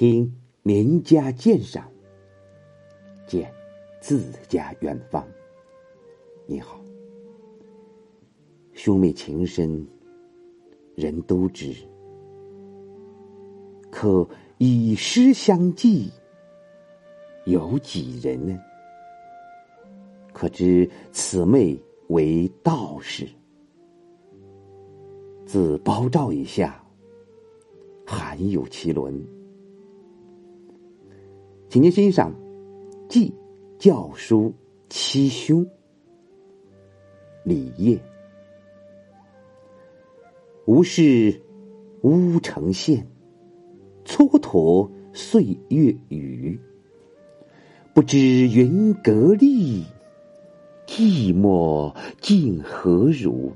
听名家鉴赏，见自家远方。你好，兄妹情深，人都知。可以诗相寄，有几人呢？可知此妹为道士，自包照以下，罕有其伦。请您欣赏《记教书七兄》李业，吴氏乌城县，蹉跎岁月雨。不知云阁丽，寂寞竟何如？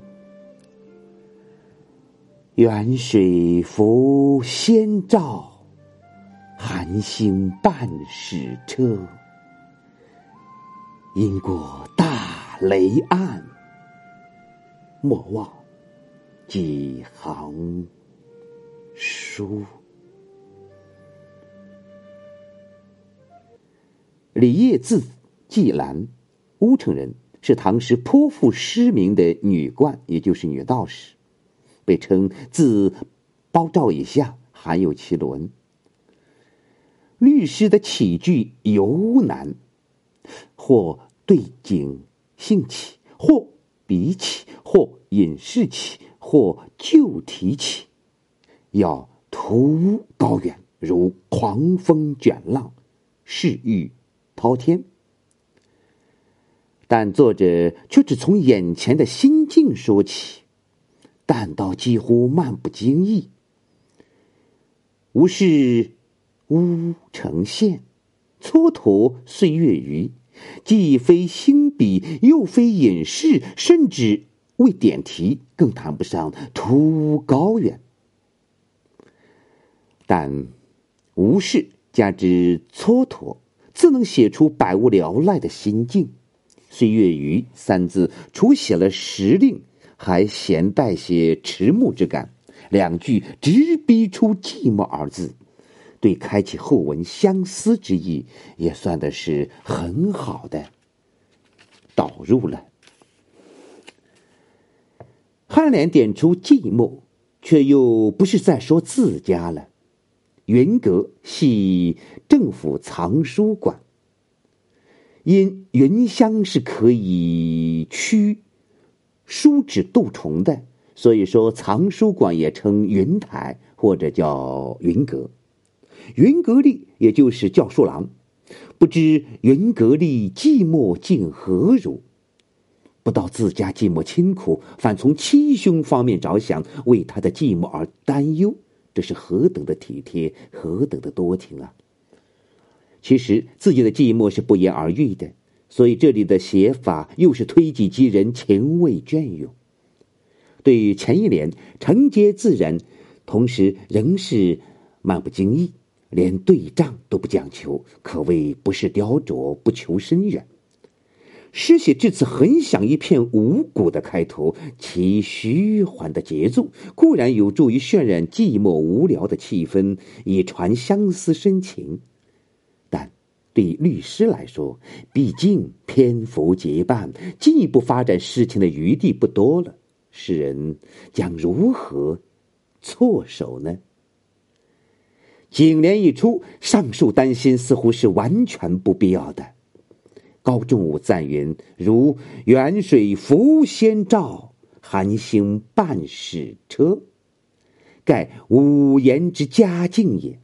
远水浮先照。寒星半矢车，因过大雷岸，莫忘几行书。李烨字季兰，乌城人，是唐时颇负诗名的女冠，也就是女道士，被称“自包照以下，含有其伦”。律师的起句尤难，或对景兴起，或比起，或引事起，或旧题起，要突高远，如狂风卷浪，势欲滔天。但作者却只从眼前的心境说起，淡到几乎漫不经意，无事。乌城县，蹉跎岁月余，既非兴笔，又非隐士，甚至未点题，更谈不上突兀高远。但无事加之蹉跎，自能写出百无聊赖的心境。岁月余三字，除写了时令，还闲带些迟暮之感。两句直逼出寂寞二字。对开启后文相思之意，也算的是很好的导入了。颔联点出寂寞，却又不是在说自家了。云阁系政府藏书馆，因云香是可以驱书纸蠹虫的，所以说藏书馆也称云台或者叫云阁。云阁丽，也就是教书郎，不知云阁丽寂寞竟何如？不道自家寂寞清苦，反从七兄方面着想，为他的寂寞而担忧，这是何等的体贴，何等的多情啊！其实自己的寂寞是不言而喻的，所以这里的写法又是推己及人，情味隽永。对于前一联承接自然，同时仍是漫不经意。连对仗都不讲求，可谓不是雕琢，不求深远。诗写至此，很想一片无骨的开头，其虚缓的节奏固然有助于渲染寂寞无聊的气氛，以传相思深情。但对律师来说，毕竟篇幅结半，进一步发展事情的余地不多了。诗人将如何措手呢？颈联一出，上述担心似乎是完全不必要的。高仲武赞云：“如远水浮先照，寒星半矢车，盖五言之佳境也。”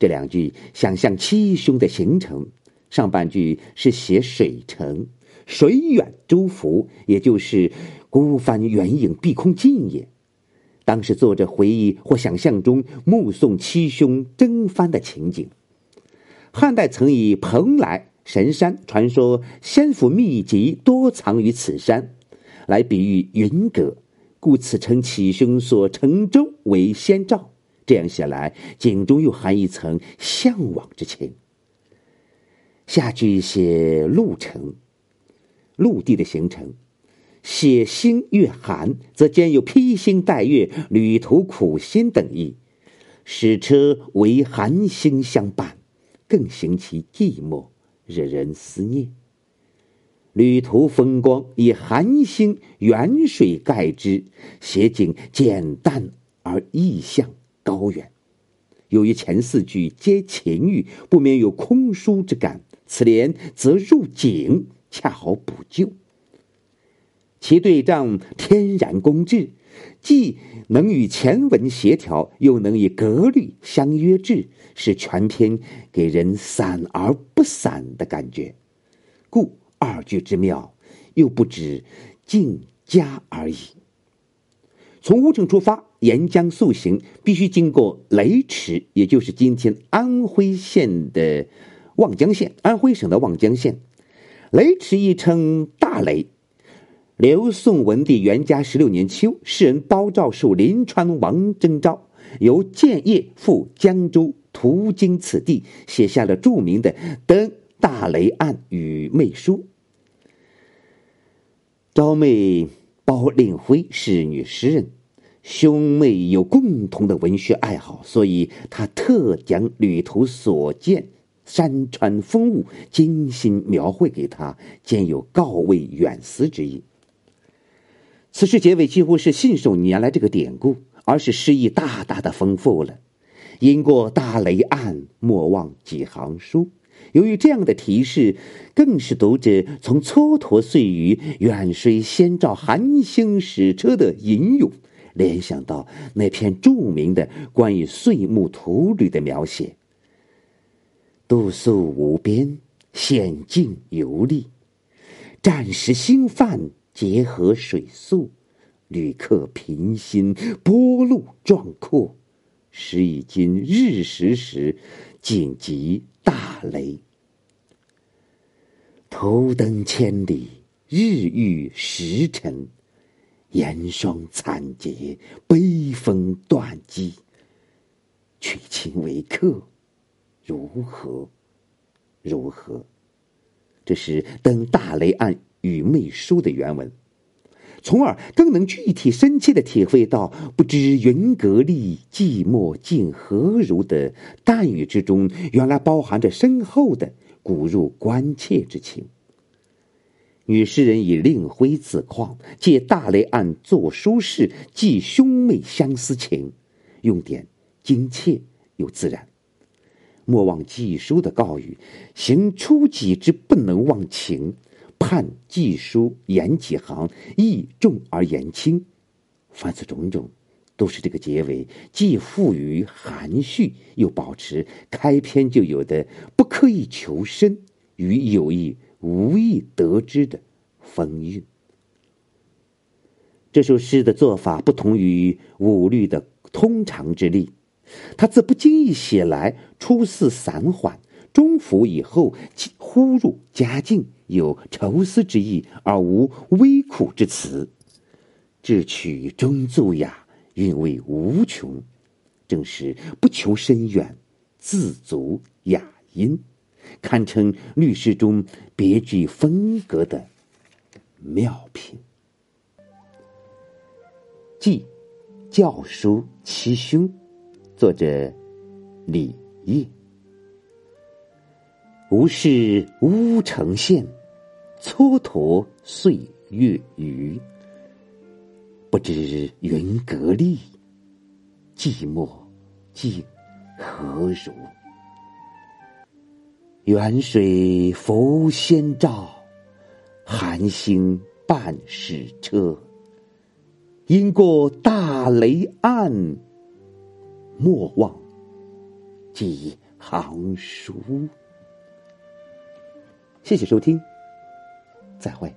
这两句想象七兄的行程，上半句是写水城，水远舟浮，也就是孤帆远影碧空尽也。当时作者回忆或想象中目送七兄征帆的情景。汉代曾以蓬莱神山传说仙府秘籍多藏于此山，来比喻云阁，故此称七兄所乘舟为仙照。这样写来，景中又含一层向往之情。下句写陆程，陆地的行程。写星月寒，则兼有披星戴月、旅途苦心等意；使车为寒星相伴，更行其寂寞，惹人思念。旅途风光以寒星远水盖之，写景简淡而意象高远。由于前四句皆情欲，不免有空疏之感。此联则入景，恰好补救。其对仗天然工致，既能与前文协调，又能以格律相约制，使全篇给人散而不散的感觉。故。二句之妙，又不止静佳而已。从乌城出发，沿江速行，必须经过雷池，也就是今天安徽县的望江县，安徽省的望江县。雷池亦称大雷。刘宋文帝元嘉十六年秋，诗人包兆受临川王征召，由建业赴江州，途经此地，写下了著名的《登大雷案与妹书》。昭妹包令辉是女诗人，兄妹有共同的文学爱好，所以他特将旅途所见山川风物精心描绘给他，兼有告慰远思之意。此诗结尾几乎是信手拈来这个典故，而是诗意大大的丰富了。因过大雷岸，莫忘几行书。由于这样的提示，更是读者从蹉跎岁月、远水先照寒星使车的吟咏，联想到那篇著名的关于岁暮途旅的描写。度宿无边，险境游历，战时兴犯，结合水宿，旅客平心，波路壮阔，时已经日食时，紧急。大雷，头登千里，日遇时辰，严霜惨结，悲风断机。娶亲为客，如何？如何？这是《登大雷案与妹书》的原文。从而更能具体深切的体会到“不知云阁丽，寂寞竟何如”的淡语之中，原来包含着深厚的骨肉关切之情。女诗人以令辉自况，借大雷案作书事，寄兄妹相思情，用典精切又自然。莫忘寄书的告语，行初己之不能忘情。判记书言几行，意重而言轻，凡此种种，都是这个结尾既富于含蓄，又保持开篇就有的不刻意求深与有意无意得知的风韵。这首诗的做法不同于五律的通常之例，他自不经意写来，初似散缓。中伏以后，忽入佳境，有愁思之意，而无微苦之词。智取中奏雅，韵味无穷，正是不求深远，自足雅音，堪称律诗中别具风格的妙品。记教书七兄，作者李烨。无事乌城县，蹉跎岁月余。不知云阁丽，寂寞竟何如？远水浮先照，寒星伴使车。因过大雷岸，莫忘几行书。谢谢收听，再会。